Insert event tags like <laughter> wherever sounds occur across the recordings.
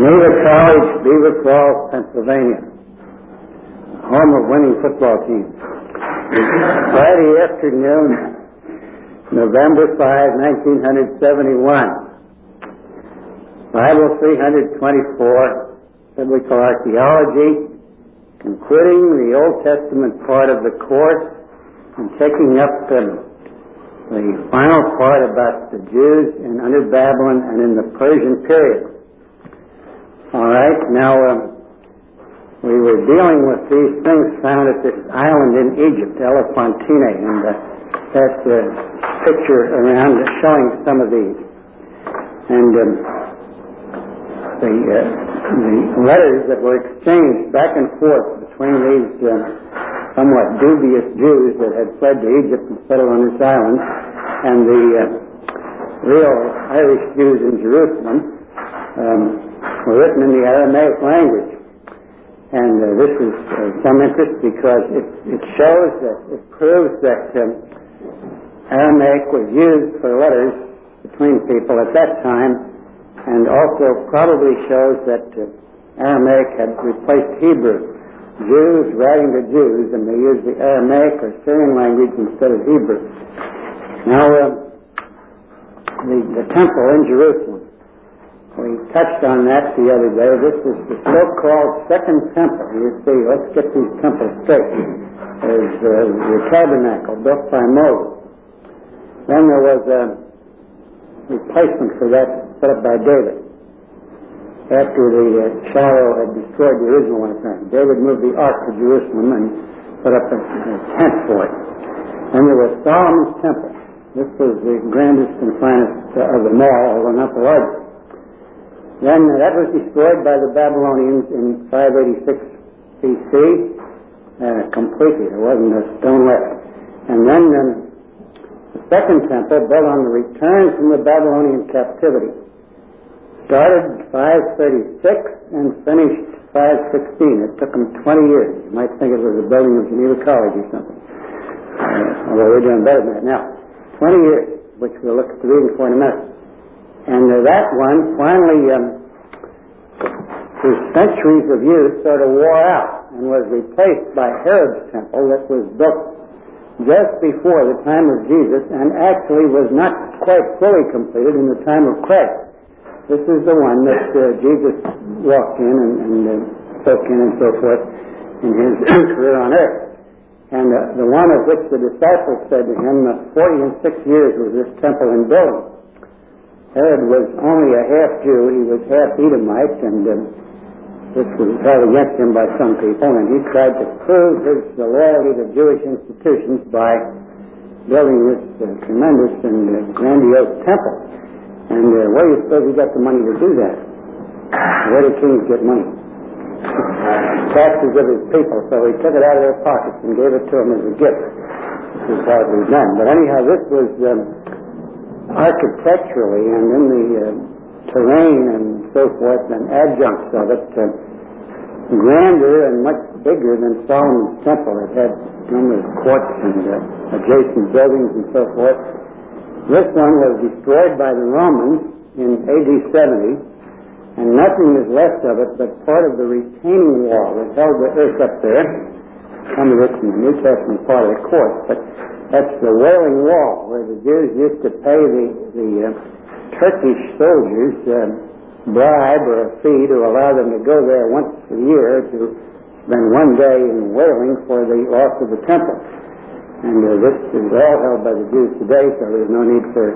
Geneva College, Beaver Falls, Pennsylvania. Home of winning football teams. Friday afternoon, November 5, 1971. Bible 324, Biblical Archaeology, concluding the Old Testament part of the course and taking up the, the final part about the Jews in under Babylon and in the Persian period. All right, now um, we were dealing with these things found at this island in Egypt, Elephantine, and uh, that uh, picture around showing some of these. And um, the, uh, the letters that were exchanged back and forth between these uh, somewhat dubious Jews that had fled to Egypt and settled on this island and the uh, real Irish Jews in Jerusalem um, were written in the Aramaic language. And uh, this is uh, some interest because it, it shows that, it proves that um, Aramaic was used for letters between people at that time and also probably shows that uh, Aramaic had replaced Hebrew. Jews writing to Jews, and they used the Aramaic or Syrian language instead of Hebrew. Now, uh, the, the temple in Jerusalem, we touched on that the other day. This is the so-called Second Temple. You see, let's get these temples straight. There's uh, the tabernacle built by Moses. Then there was a replacement for that set up by David after the uh, Shiloh had destroyed the original one. David moved the ark to Jerusalem and put up a, a tent for it. And there was Solomon's temple. This was the grandest and finest uh, of them all, although not the largest. Then that was destroyed by the Babylonians in 586 BC uh, completely. There wasn't a stone left. And then um, the second temple, built on the return from the Babylonian captivity, started 536 and finished 516. It took them 20 years. You might think it was a building of Geneva College or something. Uh, although we're doing better than that now. 20 years, which we'll look at the reading for in a minute. And uh, that one finally, um, through centuries of use, sort of wore out and was replaced by Herod's temple that was built just before the time of Jesus and actually was not quite fully completed in the time of Christ. This is the one that uh, Jesus walked in and, and uh, spoke in and so forth in his <coughs> career on earth. And uh, the one of which the disciples said to him, uh, 40 and six years was this temple in building. Herod was only a half Jew, he was half Edomite, and uh, this was held against him by some people, and he tried to prove his loyalty to Jewish institutions by building this uh, tremendous and uh, grandiose temple. And uh, where do you suppose he got the money to do that? Where do kings get money? Taxes of his people, so he took it out of their pockets and gave it to them as a gift. This is hardly done. But anyhow, this was um, architecturally and in the uh, terrain and so forth and adjuncts of it uh, grander and much bigger than Solomon's temple. It had numerous courts and uh, adjacent buildings and so forth. This one was destroyed by the Romans in AD 70, and nothing is left of it but part of the retaining wall that held the earth up there. Some of it's in the New Testament part of the court, but that's the Wailing Wall, where the Jews used to pay the, the uh, Turkish soldiers uh, bribe or a fee to allow them to go there once a year to spend one day in wailing for the loss of the temple. And uh, this is all held by the Jews today, so there's no need for a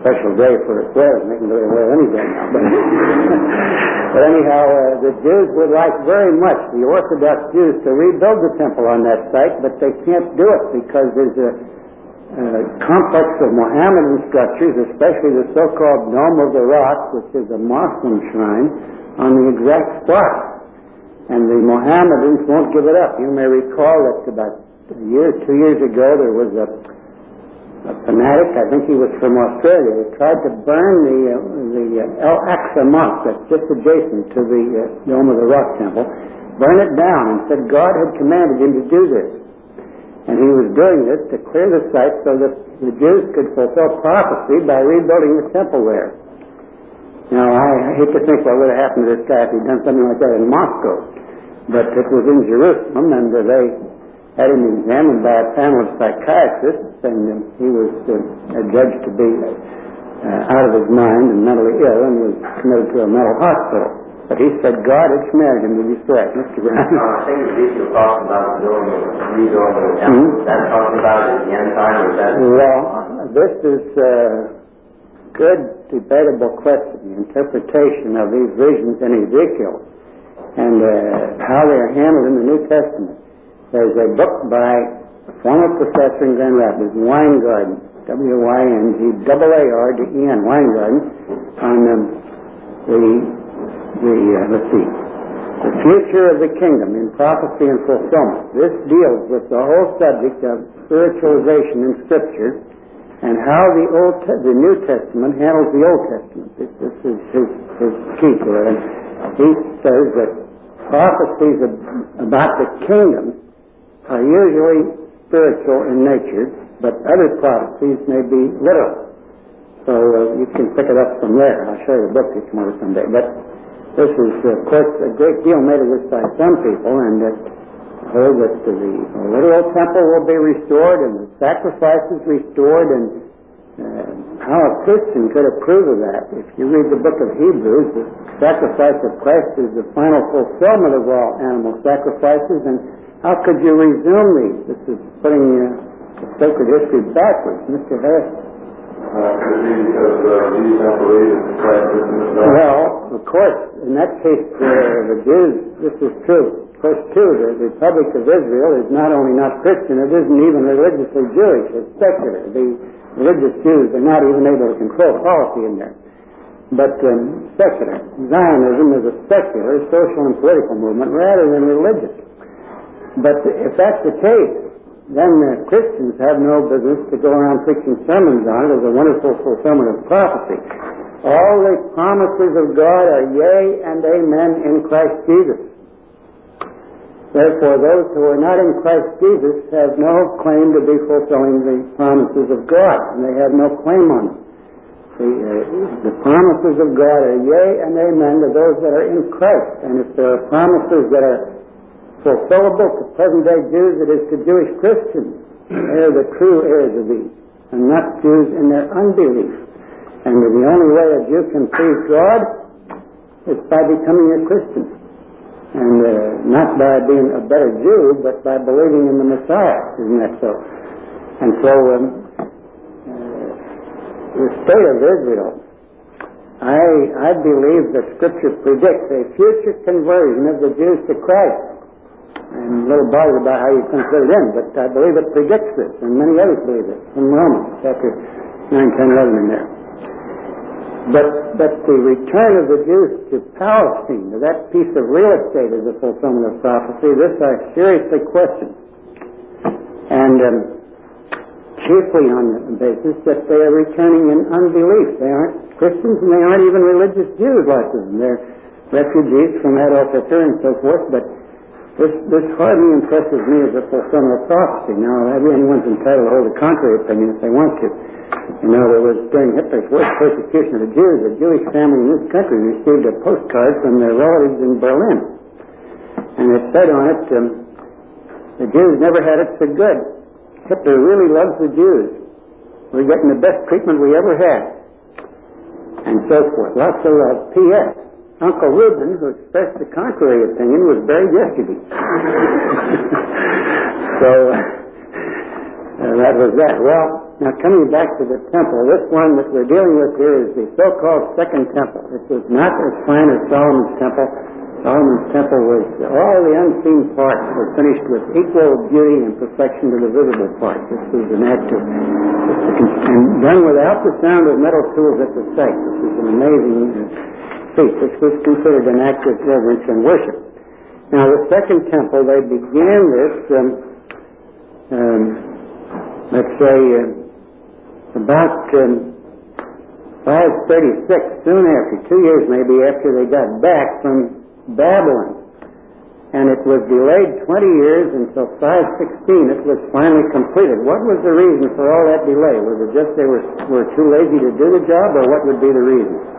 special day for wailing. They can go there any day now. But, <laughs> but anyhow, uh, the Jews would like very much, the Orthodox Jews, to rebuild the temple on that site, but they can't do it because there's a uh, complex of Mohammedan structures, especially the so-called Dome of the Rock, which is a Moslem shrine, on the exact spot. And the Mohammedans won't give it up. You may recall that about a year, two years ago, there was a, a fanatic, I think he was from Australia, who tried to burn the, uh, the uh, El Aqsa Mosque that's just adjacent to the uh, Dome of the Rock Temple, burn it down and said God had commanded him to do this. And he was doing this to clear the site so that the Jews could fulfill prophecy by rebuilding the temple there. Now, I hate to think what would have happened to this guy if he'd done something like that in Moscow. But it was in Jerusalem, and uh, they had him examined by a panel of psychiatrists, and uh, he was uh, adjudged to be uh, out of his mind and mentally ill and was committed to a mental hospital. But he said God had smeared him with his threat. Mr. Brown. I think Ezekiel talks about the building, rebuilding the temple. Talking about it at the end time, or that? Well, this is a good debatable question, the interpretation of these visions in Ezekiel and uh, how they are handled in the New Testament. There's a book by former professor in Grand Rapids, Wyngaarden, W-Y-N-G-A-A-R-D-E-N, Wyngaarden, on um, the, the uh, let's see, the future of the kingdom in prophecy and fulfillment. This deals with the whole subject of spiritualization in Scripture and how the Old Te- the New Testament handles the Old Testament. This, this is his, his key to it. He says that prophecies about the kingdom are usually spiritual in nature, but other prophecies may be literal. So uh, you can pick it up from there. I'll show you the book if you want someday. But this is, of course, a great deal made of this by some people, and that hold that the literal temple will be restored and the sacrifices restored, and uh, how a Christian could approve of that. If you read the book of Hebrews, the sacrifice of Christ is the final fulfillment of all animal sacrifices, and how could you resume these? This is putting uh, the sacred history backwards. Mr. Harris? Uh, could be because uh, these don't believe that Christ is in the dark. Well, of course, in that case, uh, the Jews, this is true. Of course, too, the Republic of Israel is not only not Christian, it isn't even religiously Jewish, it's secular. The religious Jews are not even able to control policy in there. But um, secular. Zionism is a secular social and political movement rather than religious. But if that's the case, then uh, Christians have no business to go around preaching sermons on it as a wonderful fulfillment of prophecy. All the promises of God are yea and amen in Christ Jesus. Therefore, those who are not in Christ Jesus have no claim to be fulfilling the promises of God, and they have no claim on them. The, uh, the promises of God are yea and amen to those that are in Christ, and if there are promises that are fulfillable to present day Jews, it is to Jewish Christians. They are the true heirs of these, and not Jews in their unbelief. And the only way a Jew can please God is by becoming a Christian. And uh, not by being a better Jew, but by believing in the Messiah. Isn't that so? And so, um, uh, the state of Israel, I, I believe that Scripture predicts a future conversion of the Jews to Christ. I'm a little bothered about how you can fit it in, but I believe it predicts this, and many others believe it, from Romans chapter 9, 10, 11 in there. But, but the return of the Jews to Palestine, to that piece of real estate as a fulfillment of prophecy, this I seriously question. And um, chiefly on the basis that they are returning in unbelief. They aren't Christians and they aren't even religious Jews like them. They're refugees from Adolf Hitler and so forth, but this, this hardly impresses me as a fulfillment of prophecy. Now, anyone's entitled to hold a contrary opinion if they want to. You know, there was during Hitler's worst persecution of the Jews, a Jewish family in this country received a postcard from their relatives in Berlin. And it said on it, um, the Jews never had it so good. Hitler really loves the Jews. We're getting the best treatment we ever had. And so forth. Lots of love. P.S. Uncle Reuben, who expressed the contrary opinion, was buried yesterday. <laughs> so, uh, that was that. Well, now coming back to the temple, this one that we're dealing with here is the so-called Second Temple. It was not as fine as Solomon's Temple. Solomon's Temple was, all the unseen parts were finished with equal beauty and perfection to the visible parts. This was an act of, and done without the sound of metal tools at the site. This is an amazing uh. This was considered an act of reverence and worship. Now, the Second Temple, they began this, um, um, let's say, uh, about um, 536, soon after, two years maybe after they got back from Babylon. And it was delayed 20 years until 516 it was finally completed. What was the reason for all that delay? Was it just they were, were too lazy to do the job, or what would be the reason?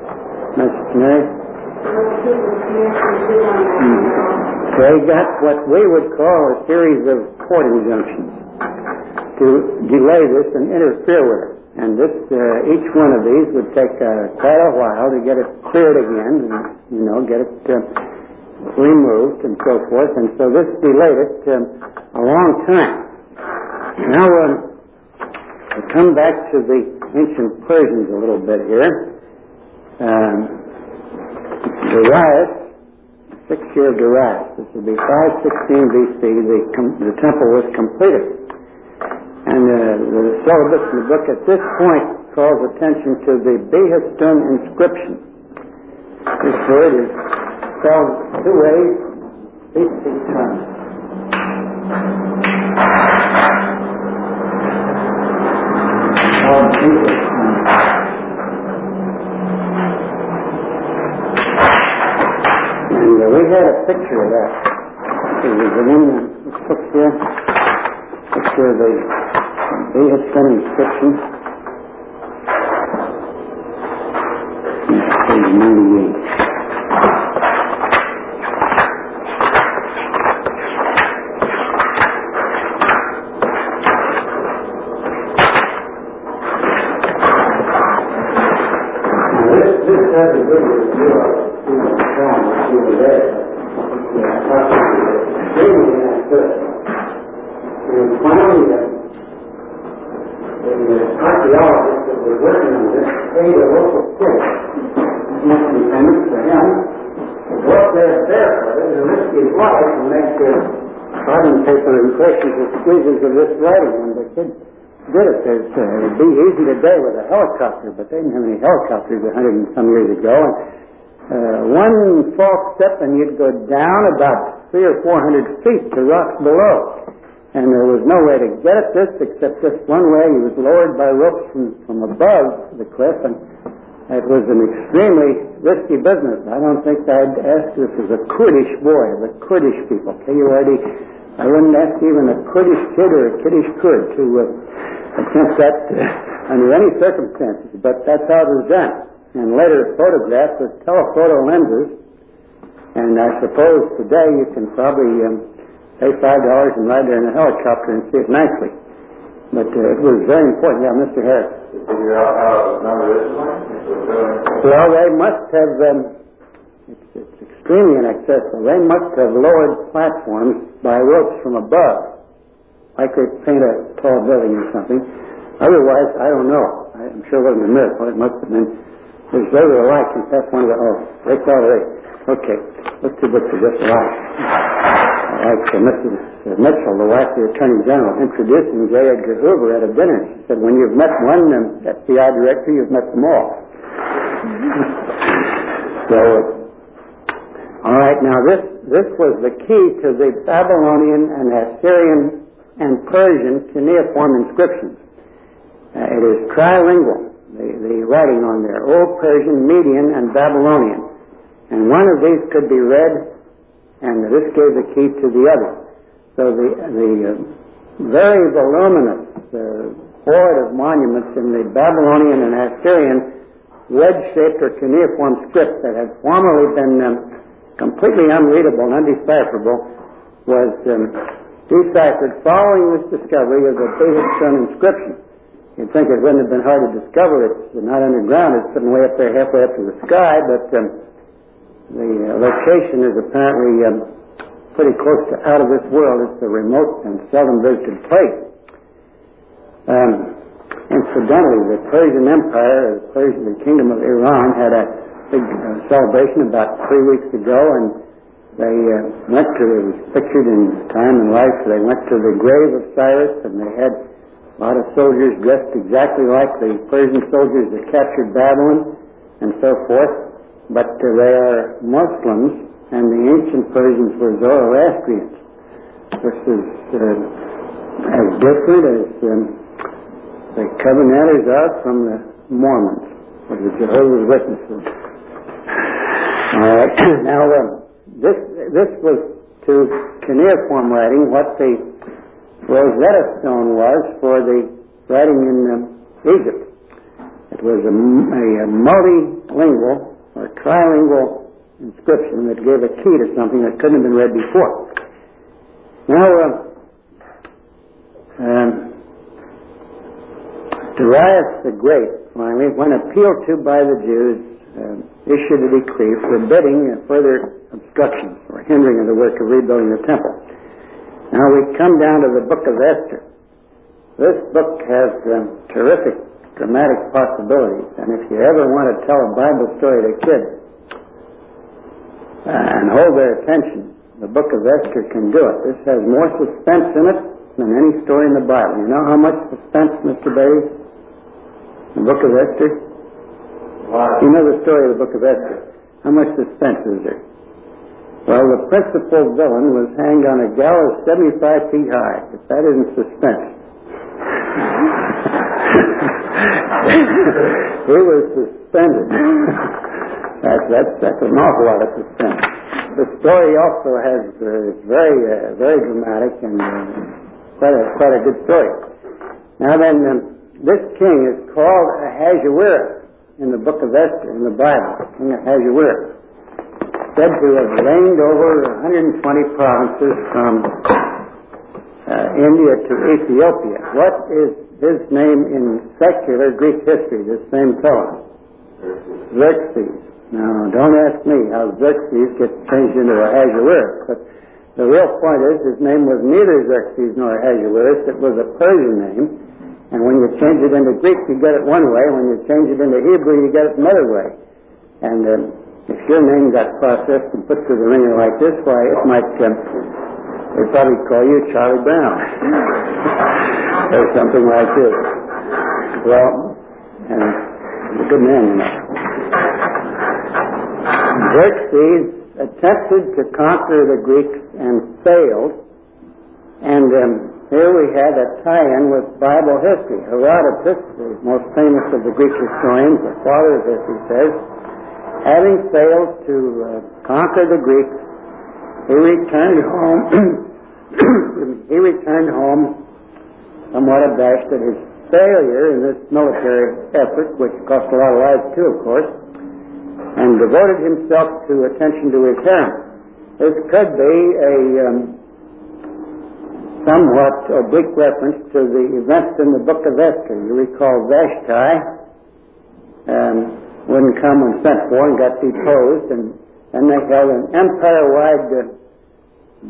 They got what we would call a series of court injunctions to delay this and interfere with it. And this, uh, each one of these would take uh, quite a while to get it cleared again, and, you know, get it uh, removed and so forth. And so this delayed it um, a long time. Now, um, we come back to the ancient Persians a little bit here. Um, Darius, sixth year of Darius, this would be 516 BC, the, com- the temple was completed. And uh, the syllabus in the book at this point calls attention to the Behistun inscription. This word is spelled two ways, Behistun. Called. Uh, we had a picture of that. It was in the book here. Picture of the Behistun inscription. Page 98. Today with a helicopter, but they didn't have any helicopters a hundred and some years ago. And uh, one false step and you'd go down about three or four hundred feet to rocks below. And there was no way to get at this except just one way. He was lowered by ropes from, from above the cliff, and it was an extremely risky business. I don't think I'd ask this as a Kurdish boy, the Kurdish people, K-U-R-D. I wouldn't ask even a Kurdish kid or a kiddish Kurd to uh, that uh, <laughs> under any circumstances, but that's how it was done. And later photographed with telephoto lenses, and I suppose today you can probably um, pay five dollars and ride there in a helicopter and see it nicely. But uh, it was very important. Yeah, Mr. Harris. Figure out how it was numbered originally? It was really- Well, they must have. Um, it's, it's extremely inaccessible. They must have lowered platforms by ropes from above, like could paint a tall building or something. Otherwise, I don't know. I'm sure it wasn't a miracle. It must have been. There's were alike. In fact, one of the oh, they call it. Okay, let's two books are just alike. Like uh, Mrs. Mitchell, the wife of the Attorney General, introducing J. Edgar Hoover at a dinner. She said, "When you've met one um, FBI director, you've met them all." <laughs> so, all right. Now this this was the key to the Babylonian and Assyrian and Persian cuneiform inscriptions. Uh, it is trilingual. The, the writing on there, Old Persian, Median, and Babylonian. And one of these could be read, and this gave the key to the other. So the, the uh, very voluminous hoard of monuments in the Babylonian and Assyrian wedge-shaped or cuneiform script that had formerly been um, completely unreadable and undecipherable was um, deciphered following this discovery of the Behistun inscription. You'd think it wouldn't have been hard to discover. it. It's not underground. It's sitting way up there, halfway up to the sky. But um, the uh, location is apparently um, pretty close to out of this world. It's a remote and seldom visited place. Um, incidentally, the Persian Empire, the Persian, the Kingdom of Iran, had a big uh, celebration about three weeks ago, and they uh, went to. Was pictured in Time and Life. They went to the grave of Cyrus, and they had a lot of soldiers dressed exactly like the Persian soldiers that captured Babylon and so forth. But uh, they are Muslims, and the ancient Persians were Zoroastrians. This is uh, as different as um, the Covenanters are from the Mormons or the Jehovah's Witnesses. All right. <clears throat> now, uh, this this was to cuneiform writing what the Rosetta Stone was for the writing in um, Egypt. It was a, a, a multilingual or trilingual inscription that gave a key to something that couldn't have been read before. Now, uh, um, Darius the Great, finally, when appealed to by the Jews, uh, issued a decree forbidding further obstruction or hindering of the work of rebuilding the temple. Now we come down to the book of Esther. This book has um, terrific dramatic possibilities, and if you ever want to tell a Bible story to kids uh, and hold their attention, the book of Esther can do it. This has more suspense in it than any story in the Bible. You know how much suspense, Mr. Bailey? The book of Esther? You know the story of the book of Esther. How much suspense is there? Well, the principal villain was hanged on a gallows 75 feet high. If that isn't suspense. <laughs> he was suspended. <laughs> that's, that's, that's an awful lot of suspense. The story also has uh, very uh, very dramatic and uh, quite a quite a good story. Now then, um, this king is called Ahasuerus in the book of Esther in the Bible. King Ahasuerus said to have reigned over 120 provinces from uh, India to Ethiopia. What is his name in secular Greek history, this same fellow? Xerxes. Now, don't ask me how Xerxes gets changed into Ahasuerus, but the real point is his name was neither Xerxes nor Ahasuerus. It was a Persian name, and when you change it into Greek, you get it one way. When you change it into Hebrew, you get it another way. And uh, if your name got processed and put through the ringer like this, why, it might, um, they'd probably call you Charlie Brown. <laughs> or something like this. Well, and a good man, you know. Xerxes attempted to conquer the Greeks and failed. And um, here we had a tie-in with Bible history. Herodotus, the most famous of the Greek historians, the father of history, says, having failed to uh, conquer the Greeks, he returned home. <clears throat> he returned home somewhat abashed at his failure in this military effort, which cost a lot of lives too, of course, and devoted himself to attention to his harem. This could be a um, somewhat oblique reference to the events in the book of Esther. You recall Vashti um, wouldn't come when sent for and got deposed, and then they held an empire-wide uh,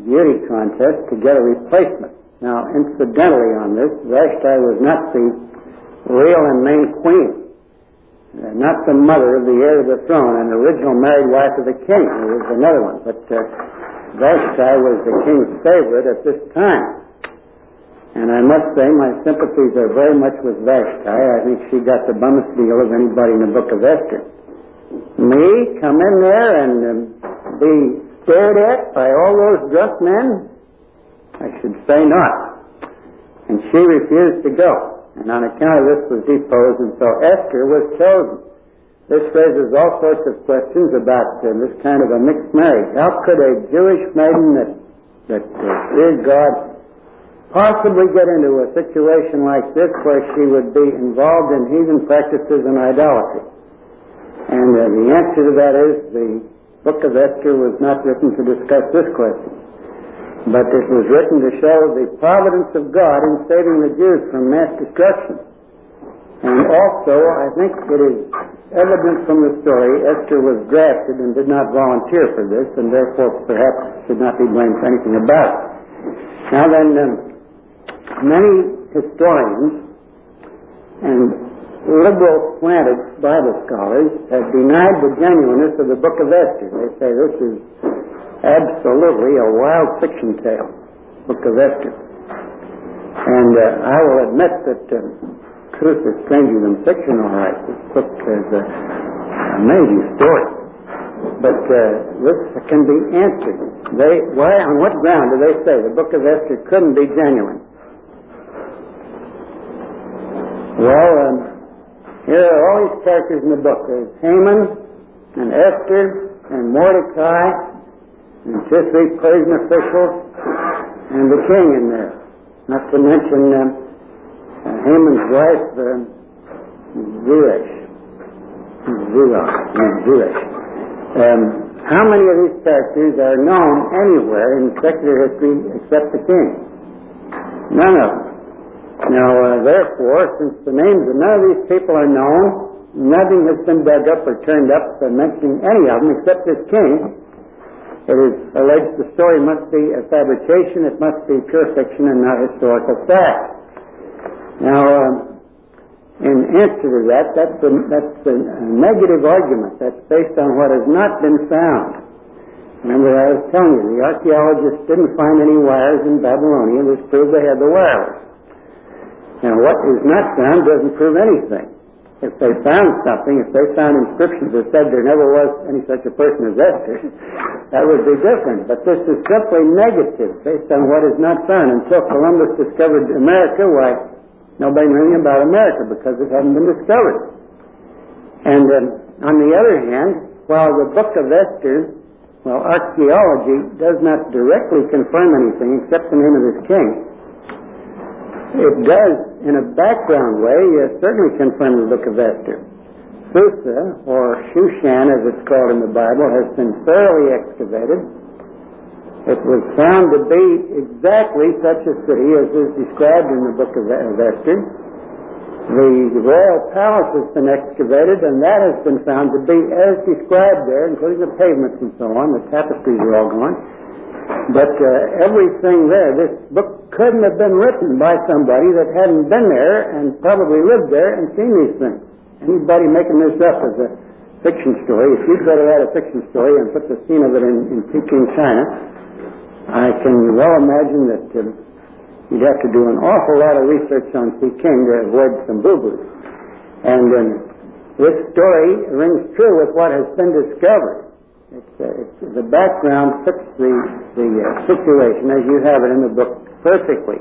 beauty contest to get a replacement. Now, incidentally on this, Vashti was not the real and main queen, uh, not the mother of the heir to the throne, and original married wife of the king. There was another one, but uh, Vashti was the king's favorite at this time. And I must say my sympathies are very much with Vashti. I think she got the bummest deal of anybody in the book of Esther. Me come in there and um, be stared at by all those drunk men? I should say not. And she refused to go. And on account of this was deposed, and so Esther was chosen. This raises all sorts of questions about uh, this kind of a mixed marriage. How could a Jewish maiden that, that uh, feared God possibly get into a situation like this where she would be involved in heathen practices and idolatry? And uh, the answer to that is the book of Esther was not written to discuss this question, but it was written to show the providence of God in saving the Jews from mass destruction. And also, I think it is evident from the story, Esther was drafted and did not volunteer for this, and therefore perhaps should not be blamed for anything about it. Now then, um, many historians and liberal slanted Bible scholars have denied the genuineness of the book of Esther. They say this is absolutely a wild fiction tale, book of Esther. And uh, I will admit that uh, truth is stranger than fiction, all right. This book is an amazing story. But uh, this can be answered. They, why, on what ground do they say the book of Esther couldn't be genuine? Well, um, here are all these characters in the book. There's Haman and Esther and Mordecai and two three Persian officials and the king in there. Not to mention um, uh, Haman's wife, uh, Zeresh. Zeresh. Zeresh. Um, how many of these characters are known anywhere in secular history except the king? None of them. Now, uh, therefore, since the names of none of these people are known, nothing has been dug up or turned up mentioning any of them except this king. It is alleged the story must be a fabrication, it must be pure fiction and not historical fact. Now, um, in answer to that, that's a, that's a negative argument. That's based on what has not been found. Remember, I was telling you, the archaeologists didn't find any wires in Babylonia. This proved they had the wires. Now, what is not found doesn't prove anything. If they found something, if they found inscriptions that said there never was any such a person as Esther, that would be different. But this is simply negative based on what is not found. Until Columbus discovered America, why, nobody knew anything about America because it hadn't been discovered. And um, on the other hand, while the book of Esther, well, archaeology does not directly confirm anything except the name of this king, it does, in a background way, uh, certainly confirm the book of Esther. Susa, or Shushan as it's called in the Bible, has been thoroughly excavated. It was found to be exactly such a city as is described in the book of Esther. The royal palace has been excavated, and that has been found to be as described there, including the pavements and so on. The tapestries are all gone. But uh, everything there, this book couldn't have been written by somebody that hadn't been there and probably lived there and seen these things. Anybody making this up as a fiction story, if you'd better write a fiction story and put the scene of it in, in Peking, China, I can well imagine that uh, you'd have to do an awful lot of research on Peking to avoid some boo-boos. And um, this story rings true with what has been discovered. It's, uh, it's, the background fits the, the uh, situation as you have it in the book perfectly.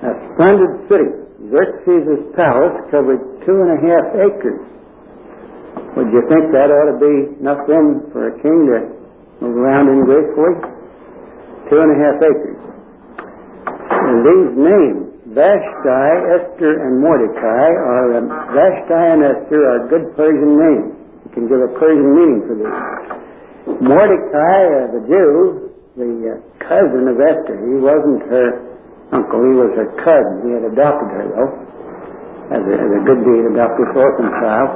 A splendid city. Xerxes' palace covered two and a half acres. Would you think that ought to be enough room for a king to move around in gracefully? Two and a half acres. And these names, Vashti, Esther, and Mordecai, are um, Vashti and Esther are good Persian names. You can give a Persian meaning for these. Mordecai, uh, the Jew, the uh, cousin of Esther, he wasn't her uncle, he was her cousin. He had adopted her, though, as a, as a good deed, adopted orphan child.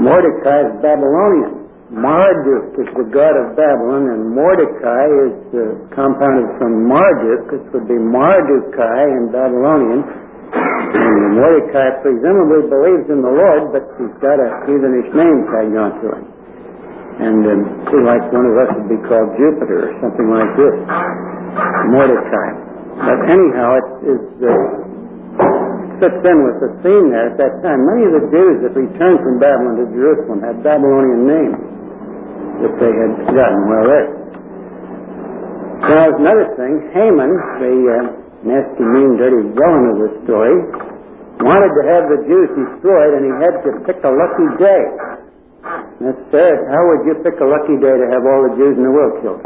Mordecai is Babylonian. Marduk is the god of Babylon, and Mordecai is uh, compounded from Marduk, which would be Mardukai in Babylonian. And Mordecai presumably believes in the Lord, but he's got a heathenish name tagged onto him. And um, like one of us, would be called Jupiter or something like this. Mordecai. But anyhow, it is, uh, fits in with the scene there at that time. Many of the Jews that returned from Babylon to Jerusalem had Babylonian names that they had gotten well there. Now, another thing. Haman, the uh, nasty, mean, dirty villain of the story, wanted to have the Jews destroyed, and he had to pick a lucky day. That's sad. How would you pick a lucky day to have all the Jews in the world killed?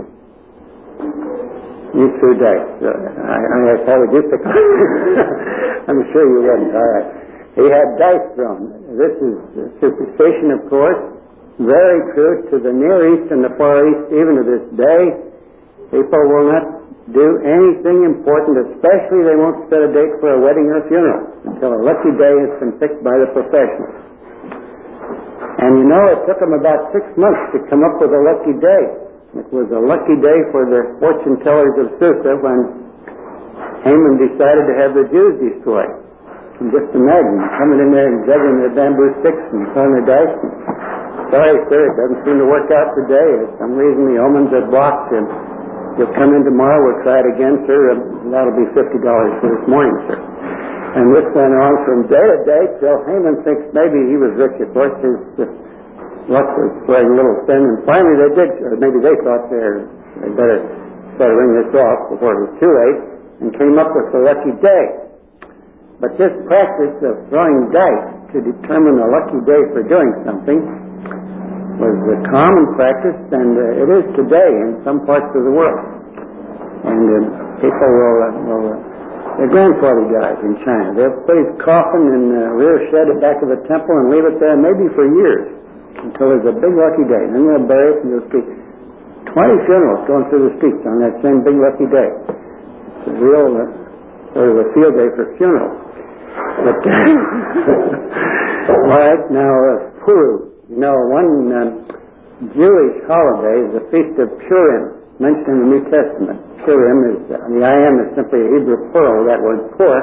You threw dice. Uh, I, I asked, how would you pick <laughs> I'm sure you wouldn't. All right. He had dice thrown. This is superstition, of course. Very true to the Near East and the Far East, even to this day. People will not do anything important, especially they won't set a date for a wedding or a funeral until a lucky day has been picked by the professionals. And you know, it took them about six months to come up with a lucky day. It was a lucky day for the fortune tellers of Susa when Haman decided to have the Jews destroyed. And just imagine coming in there and juggling their bamboo sticks and throwing their dice. And, Sorry, sir, it doesn't seem to work out today. For some reason the omens are blocked. And you'll come in tomorrow. We'll try it again, sir. And that'll be fifty dollars for this morning, sir. And this went on from day to day till Haman thinks maybe he was rich. Of course, his uh, luck was playing a little thin. And finally they did, or maybe they thought they're, they better start ring this off before it was too late, and came up with the lucky day. But this practice of throwing dice to determine a lucky day for doing something was a common practice, and uh, it is today in some parts of the world. And uh, people will, uh, will uh, their grandfather dies in China. They'll his coffin in the rear shed at the back of a temple and leave it there maybe for years. until there's a big lucky day. Then they'll bury it and you'll see 20 funerals going through the streets on that same big lucky day. It's a real uh, sort of a field day for funerals. But, <laughs> all right, now, uh, Puru. You know, one uh, Jewish holiday is the Feast of Purim, mentioned in the New Testament. Purim is, uh, the I am is simply a Hebrew plural, that word pur,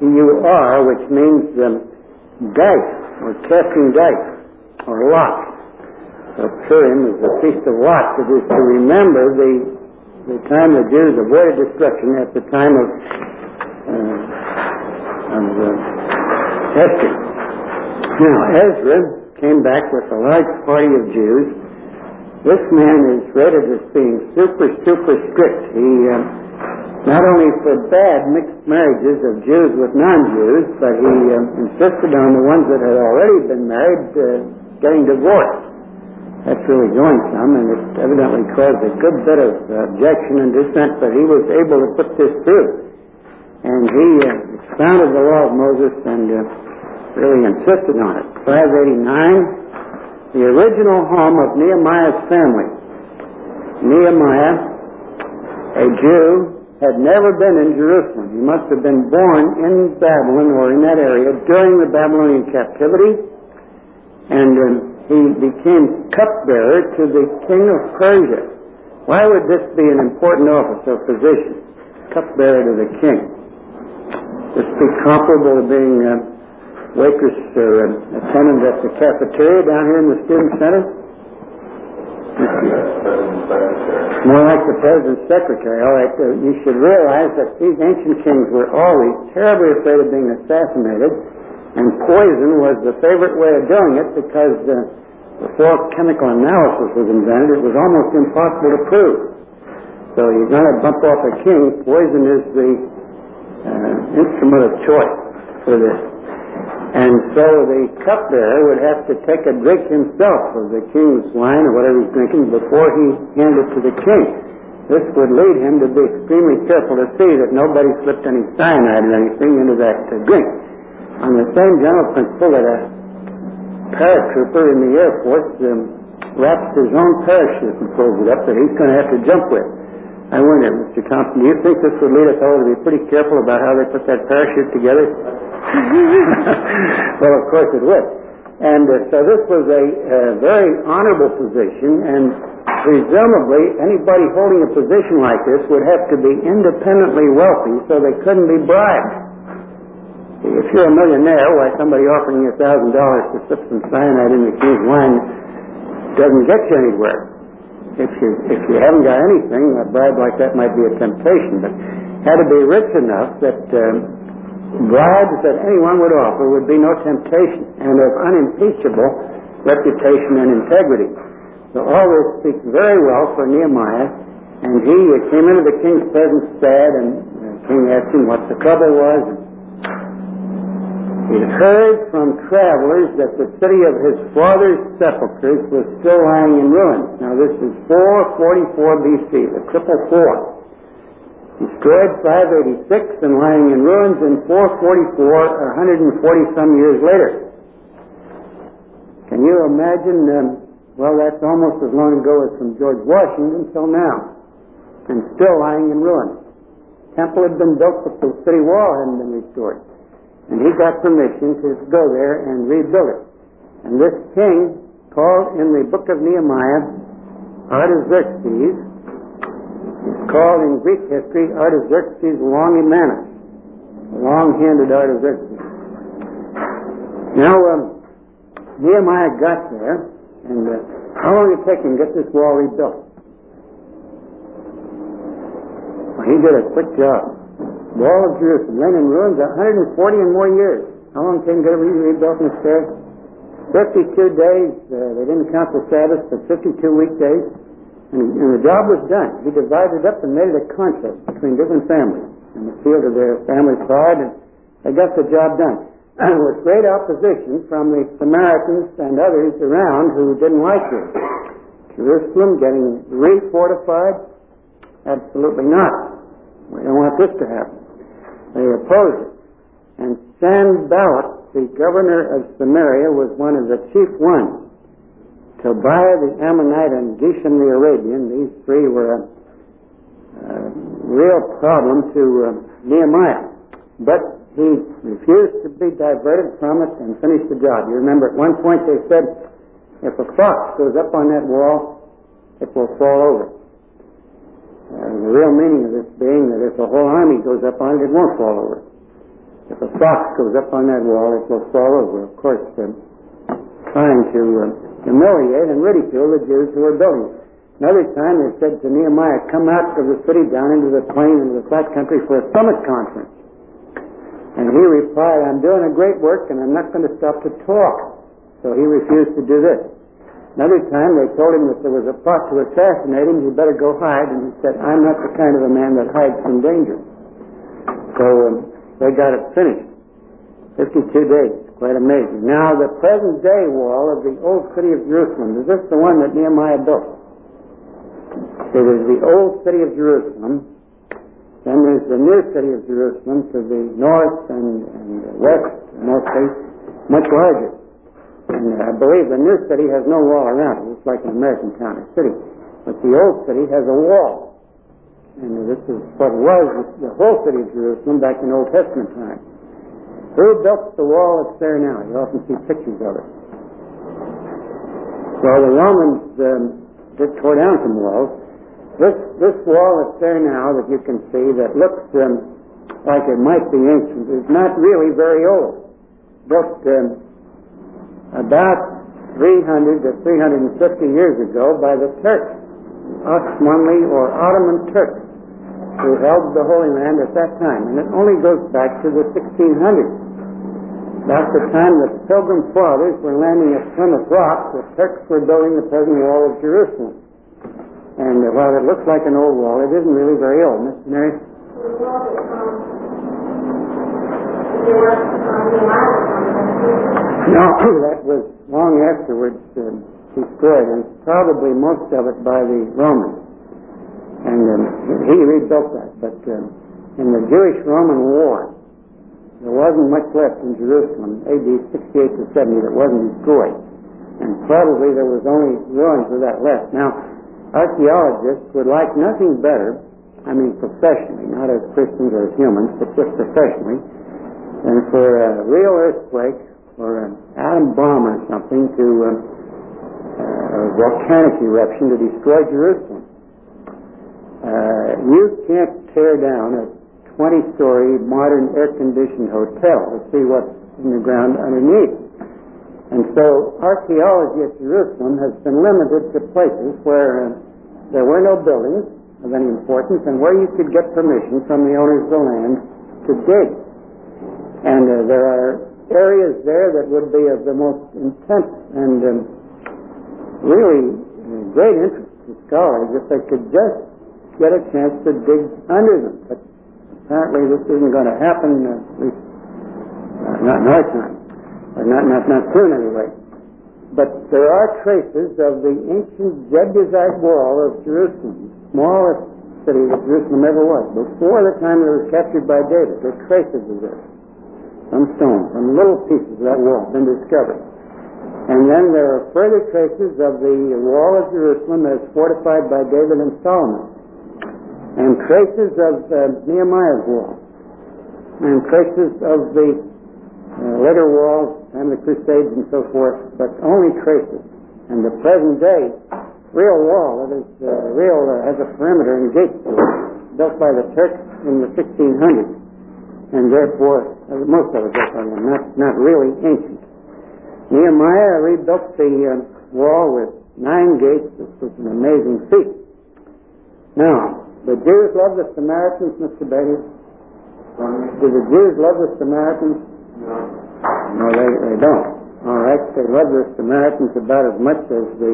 P-U-R, which means um, dice, or casting dice, or lots. So Purim is the Feast of Lots. It is to remember the, the time the Jews avoided destruction at the time of, uh, of uh, testing. Now, Ezra came back with a large party of Jews. This man is rated as being super, super strict. He uh, not only forbade mixed marriages of Jews with non-Jews, but he um, insisted on the ones that had already been married uh, getting divorced. That's really going some, and it evidently caused a good bit of uh, objection and dissent, but he was able to put this through. And he uh, expounded the law of Moses and uh, really insisted on it. 589, the original home of Nehemiah's family. Nehemiah, a Jew, had never been in Jerusalem. He must have been born in Babylon or in that area during the Babylonian captivity, and um, he became cupbearer to the king of Persia. Why would this be an important office or position? Cupbearer to the king. This be comparable to being uh, waitress or uh, attendant at the cafeteria down here in the student center? More like the president's secretary. All right, uh, you should realize that these ancient kings were always terribly afraid of being assassinated, and poison was the favorite way of doing it because uh, before chemical analysis was invented, it was almost impossible to prove. So you're going to bump off a king, poison is the uh, instrument of choice for this. And so the cupbearer would have to take a drink himself of the king's wine or whatever he's drinking before he handed it to the king. This would lead him to be extremely careful to see that nobody slipped any cyanide or anything into that uh, drink. On the same general principle that a paratrooper in the Air Force um, wraps his own parachute and pulls it up that he's going to have to jump with. I wonder, Mr. Thompson, do you think this would lead a fellow to be pretty careful about how they put that parachute together? <laughs> well, of course it would. And uh, so this was a uh, very honorable position, and presumably anybody holding a position like this would have to be independently wealthy so they couldn't be bribed. If you're a millionaire, why somebody offering you a thousand dollars to sip some cyanide in the king's wine doesn't get you anywhere. If you if you haven't got anything, a bribe like that might be a temptation, but had to be rich enough that um, bribes that anyone would offer would be no temptation, and of unimpeachable reputation and integrity. So all this speaks very well for Nehemiah, and he came into the king's presence sad, and the king asked him what the trouble was. He heard from travelers that the city of his father's sepulchres was still lying in ruins. Now this is 444 BC, the triple four. Destroyed 586 and lying in ruins in 444, 140 some years later. Can you imagine? Um, well, that's almost as long ago as from George Washington till now, and still lying in ruins. Temple had been built, but the city wall hadn't been restored. And he got permission to go there and rebuild it. And this king, called in the book of Nehemiah Artaxerxes, called in Greek history Artaxerxes Longimanus, long-handed Artaxerxes. Now, um, Nehemiah got there, and uh, how long did it take him to get this wall rebuilt? Well, he did a quick job. Wall of Jerusalem lay in ruins 140 and more years. How long can get rebuilt in Sarah? 52 days. Uh, they didn't count the Sabbath, but 52 weekdays. And, and the job was done. He divided up and made it a contest between different families in the field of their family pride, and they got the job done. <clears throat> With great opposition from the Samaritans and others around who didn't like it. Jerusalem getting refortified? Absolutely not. We don't want this to happen. They opposed it. And Sanballat, the governor of Samaria, was one of the chief ones. Tobiah the Ammonite, and Geshem the Arabian. These three were a, a real problem to uh, Nehemiah. But he refused to be diverted from it and finished the job. You remember at one point they said, if a fox goes up on that wall, it will fall over. Uh, the real meaning of this being that if a whole army goes up on it, it won't fall over. If a fox goes up on that wall, it will fall over. Of course, uh, trying to uh, humiliate and ridicule the Jews who were building it. Another time they said to Nehemiah, come out of the city down into the plain, into the flat country for a summit conference. And he replied, I'm doing a great work and I'm not going to stop to talk. So he refused to do this. Another time they told him that there was a plot to assassinate him, he better go hide, and he said, I'm not the kind of a man that hides from danger. So um, they got it finished. 52 days. Quite amazing. Now, the present day wall of the old city of Jerusalem, is this the one that Nehemiah built? It is the old city of Jerusalem. Then there's the new city of Jerusalem to the north and, and west, mostly, much larger. And I believe the new city has no wall around it. It's like an American town or city. But the old city has a wall. And this is what was the whole city of Jerusalem back in Old Testament times. Who built the wall that's there now? You often see pictures of it. Well, the Romans um, did tore down some walls. This this wall that's there now that you can see that looks um, like it might be ancient is not really very old. Built um, about 300 to 350 years ago by the Turks, Osmanli or Ottoman Turks, who held the Holy Land at that time. And it only goes back to the 1600s. About the time the Pilgrim Fathers were landing at Plymouth Rock, the Turks were building the present wall of Jerusalem. And while it looks like an old wall, it isn't really very old. Mr. Mary? No, <coughs> that was long afterwards uh, destroyed, and probably most of it by the Romans. And um, he rebuilt that. But um, in the Jewish-Roman War, there wasn't much left in Jerusalem, AD 68 to 70, that wasn't destroyed. And probably there was only ruins of that left. Now, archaeologists would like nothing better, I mean professionally, not as Christians or as humans, but just professionally, than for a real earthquake or an atom bomb or something to uh, uh, a volcanic eruption to destroy Jerusalem. Uh, you can't tear down a 20-story modern air-conditioned hotel to see what's in the ground underneath. And so archaeology at Jerusalem has been limited to places where uh, there were no buildings of any importance and where you could get permission from the owners of the land to dig. And uh, there are areas there that would be of the most intense and um, really great interest to scholars if they could just get a chance to dig under them. But apparently this isn't going to happen, uh, at least uh, not in our time, or not, not, not soon anyway. But there are traces of the ancient Jebusite wall of Jerusalem, the smallest city that Jerusalem ever was, before the time it was captured by David. There are traces of this. Some stone, some little pieces of that wall have been discovered. And then there are further traces of the wall of Jerusalem as fortified by David and Solomon. And traces of uh, Nehemiah's wall. And traces of the uh, later walls and the Crusades and so forth, but only traces. And the present day real wall that is uh, real uh, has a perimeter and gates built by the Turks in the 1600s, and therefore uh, most of it built not not really ancient. Nehemiah rebuilt the uh, wall with nine gates. This was an amazing feat. Now, the Jews love the Samaritans, Mr. Beatty. Do the Jews love the Samaritans? No. No, they, they don't. All right, they love the Samaritans about as much as the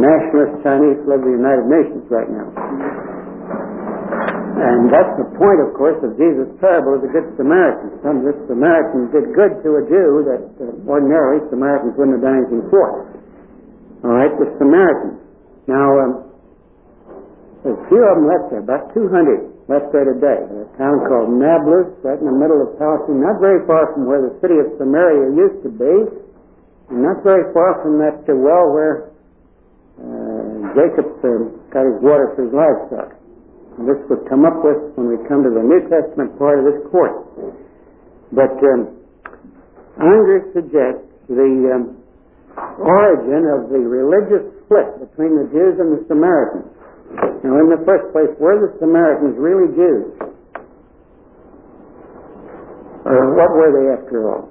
nationalist Chinese love the United Nations right now. And that's the point, of course, of Jesus' parable of the Good Samaritan. Some this Samaritan did good to a Jew that uh, ordinarily Samaritans wouldn't have done anything for. All right, the Samaritans. Now, um, there's a few of them left there, about 200 left there today. A town called Nablus, right in the middle of Palestine, not very far from where the city of Samaria used to be, and not very far from that uh, well where Jacob um, got his water for his livestock. And this would come up with when we come to the New Testament part of this course. But um, Unger suggests the um, origin of the religious split between the Jews and the Samaritans. Now, in the first place, were the Samaritans really Jews? Or what were they after all?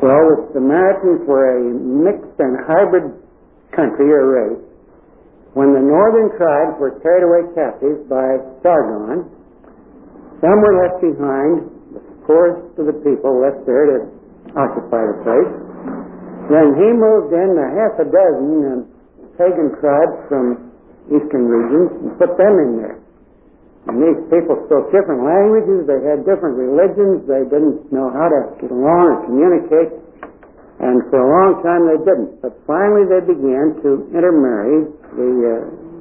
Well, the Samaritans were a mixed and hybrid country or race. When the northern tribes were carried away captive by Sargon, some were left behind, the poorest of the people left there to occupy the place. Then he moved in a half a dozen pagan tribes from eastern regions and put them in there. And these people spoke different languages, they had different religions, they didn't know how to get along or communicate, and for a long time they didn't. But finally they began to intermarry the, uh,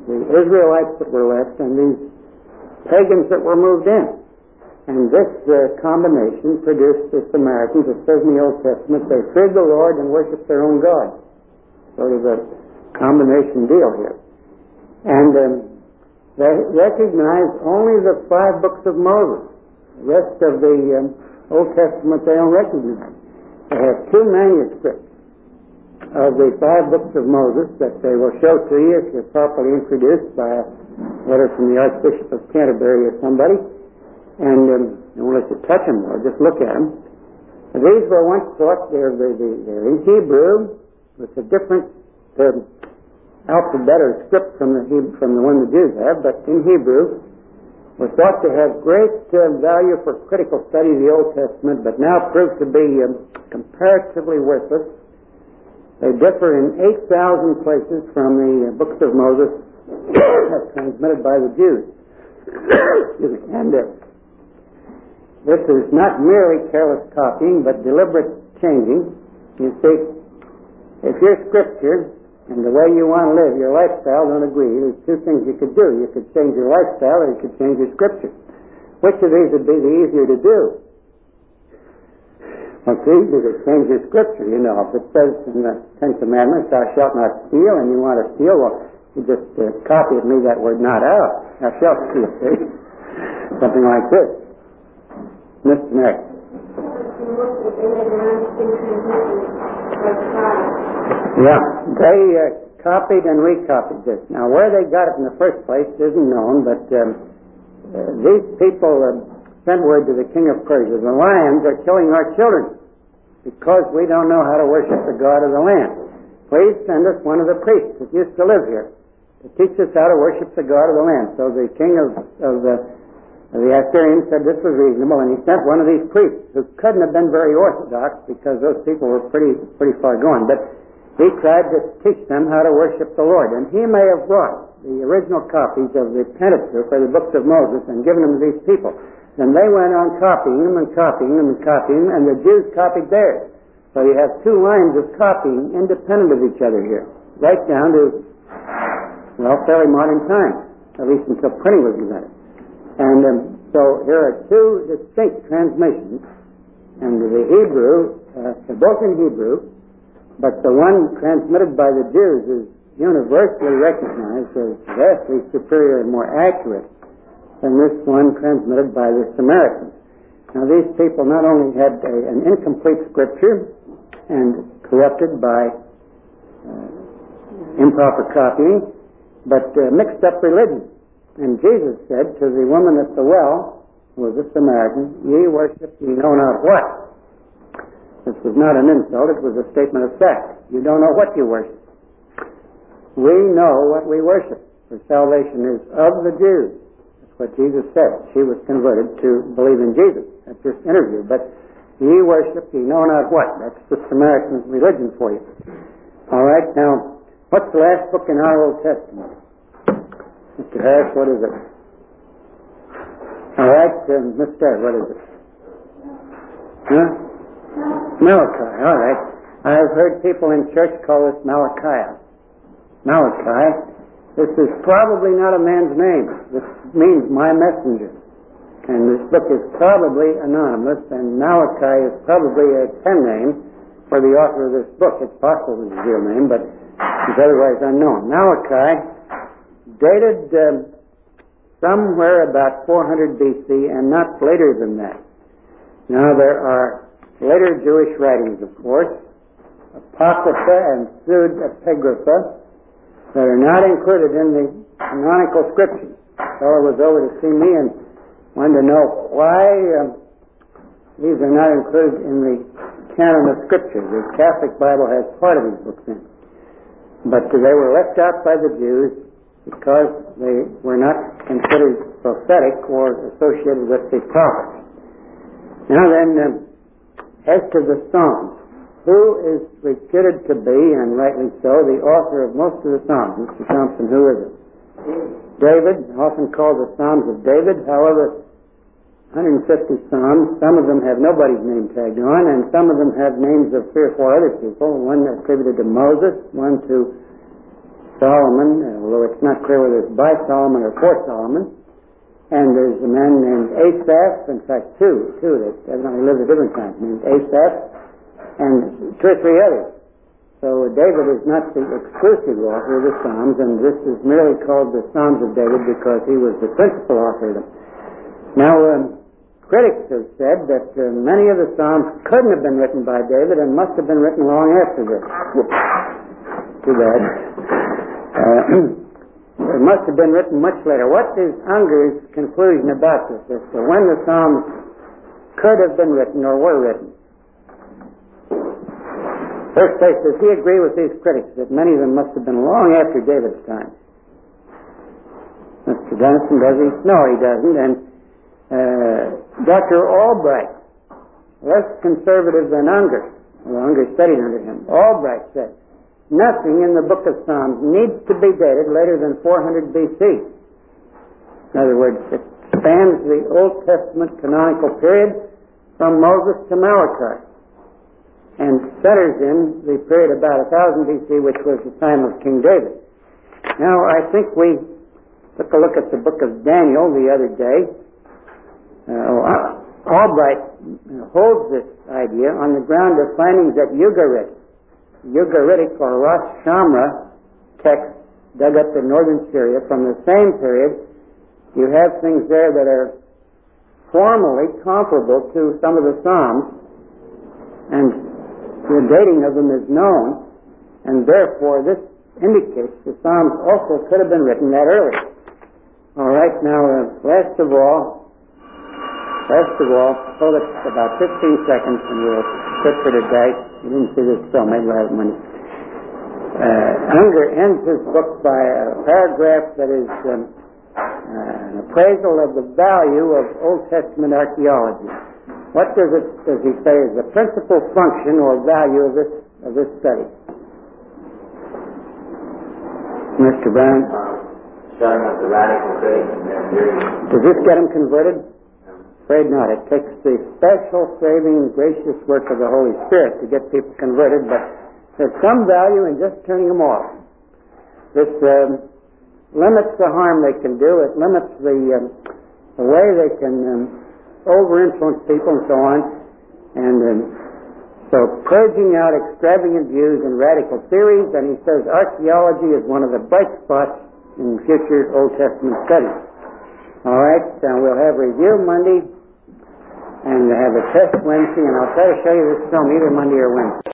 the Israelites that were left and these pagans that were moved in. And this uh, combination produced the Samaritans. It says in the Old Testament they feared the Lord and worshiped their own God. Sort of a combination deal here. And um, they recognize only the five books of Moses. The rest of the um, Old Testament they don't recognize. They have two manuscripts of the five books of Moses that they will show to you if you're properly introduced by a letter from the Archbishop of Canterbury or somebody. And um, I won't let you touch them though, just look at them. These were once thought they're, they're, they're in Hebrew with a different um, alphabet or script from the, from the one the Jews have, but in Hebrew, was thought to have great uh, value for critical study of the Old Testament, but now proved to be um, comparatively worthless. They differ in 8,000 places from the uh, books of Moses <coughs> transmitted by the Jews. <coughs> and uh, this is not merely careless copying, but deliberate changing. You see, if your scripture and the way you want to live, your lifestyle don't agree. There's two things you could do. You could change your lifestyle or you could change your scripture. Which of these would be the easier to do? Well, it's easier to change your scripture, you know. If it says in the Ten Commandments, thou shalt not steal, and you want to steal, well, you just uh, copy and leave that word not out. Thou shalt steal, <laughs> see? Something like this. Mr. Next. Yeah, they uh, copied and recopied this. Now, where they got it in the first place isn't known, but um, uh, these people uh, sent word to the king of Persia, the lions are killing our children because we don't know how to worship the God of the land. Please send us one of the priests that used to live here to teach us how to worship the God of the land. So the king of, of the, of the Assyrians said this was reasonable, and he sent one of these priests who couldn't have been very orthodox because those people were pretty pretty far gone, but he tried to teach them how to worship the Lord. And he may have brought the original copies of the Pentateuch or the books of Moses and given them to these people. And they went on copying them and copying them and copying them, and the Jews copied theirs. So you have two lines of copying independent of each other here, right down to, well, fairly modern times, at least until printing was invented. And um, so here are two distinct transmissions, and the Hebrew, uh, both in Hebrew, but the one transmitted by the Jews is universally recognized as vastly superior and more accurate than this one transmitted by the Samaritans. Now, these people not only had a, an incomplete scripture and corrupted by uh, improper copying, but uh, mixed up religion. And Jesus said to the woman at the well, who was a Samaritan, Ye worship ye know not what. This was not an insult, it was a statement of fact. You don't know what you worship. We know what we worship, for salvation is of the Jews. That's what Jesus said. She was converted to believe in Jesus at this interview. But ye worship, ye know not what. That's the Samaritan religion for you. All right, now, what's the last book in our Old Testament? Mr. Harris, what is it? All right, uh, Mr. what is it? Huh? Malachi, all right. I've heard people in church call this Malachi. Malachi. This is probably not a man's name. This means my messenger. And this book is probably anonymous, and Malachi is probably a pen name for the author of this book. It's possible it's his real name, but is otherwise unknown. Malachi, dated um, somewhere about 400 BC and not later than that. Now there are later Jewish writings, of course, Apocrypha and Pseudepigrapha, that are not included in the canonical scriptures. Fellow was over to see me and wanted to know why um, these are not included in the canon of scripture. The Catholic Bible has part of these books in. But they were left out by the Jews because they were not considered prophetic or associated with the prophets. Now then, um, as to the Psalms, who is reputed to be, and rightly so, the author of most of the Psalms? Mr. Thompson, who is it? David, often called the Psalms of David. However, 150 Psalms, some of them have nobody's name tagged on, and some of them have names of three or four other people. One attributed to Moses, one to Solomon, although it's not clear whether it's by Solomon or for Solomon. And there's a man named Asaph, in fact, two, two that evidently lived at different times, named Asaph, and two or three others. So David is not the exclusive author of the Psalms, and this is merely called the Psalms of David because he was the principal author of them. Now, um, critics have said that uh, many of the Psalms couldn't have been written by David and must have been written long after this. Too bad. Uh, <clears throat> It must have been written much later. What is Unger's conclusion about this as to when the Psalms could have been written or were written? First place, does he agree with these critics that many of them must have been long after David's time? Mr. Denison, does he? No, he doesn't. And uh, Dr. Albright, less conservative than Unger, well, Unger studied under him, Albright said, Nothing in the book of Psalms needs to be dated later than 400 BC. In other words, it spans the Old Testament canonical period from Moses to Malachi and centers in the period about 1000 BC, which was the time of King David. Now, I think we took a look at the book of Daniel the other day. Uh, Albright holds this idea on the ground of findings at Ugarit, Ugaritic or Ras Shamra text dug up in northern Syria from the same period. You have things there that are formally comparable to some of the Psalms, and the dating of them is known, and therefore this indicates the Psalms also could have been written that early. All right, now, uh, last of all, last of all, hold it about 15 seconds and we'll quit for today. You didn't see this film, maybe I have money. Uh, Unger ends his book by a paragraph that is um, uh, an appraisal of the value of Old Testament archaeology. What does it does he say is the principal function or value of this of this study? Mr. Brown? Shutting up the radical critics and their theories. Does this get him converted? Afraid not. It takes the special, saving, gracious work of the Holy Spirit to get people converted, but there's some value in just turning them off. This um, limits the harm they can do. It limits the, um, the way they can um, over-influence people and so on. And um, so purging out extravagant views and radical theories, and he says archaeology is one of the bright spots in future Old Testament studies. All right, so we'll have review Monday and have a test Wednesday, and I'll try to show you this film either Monday or Wednesday.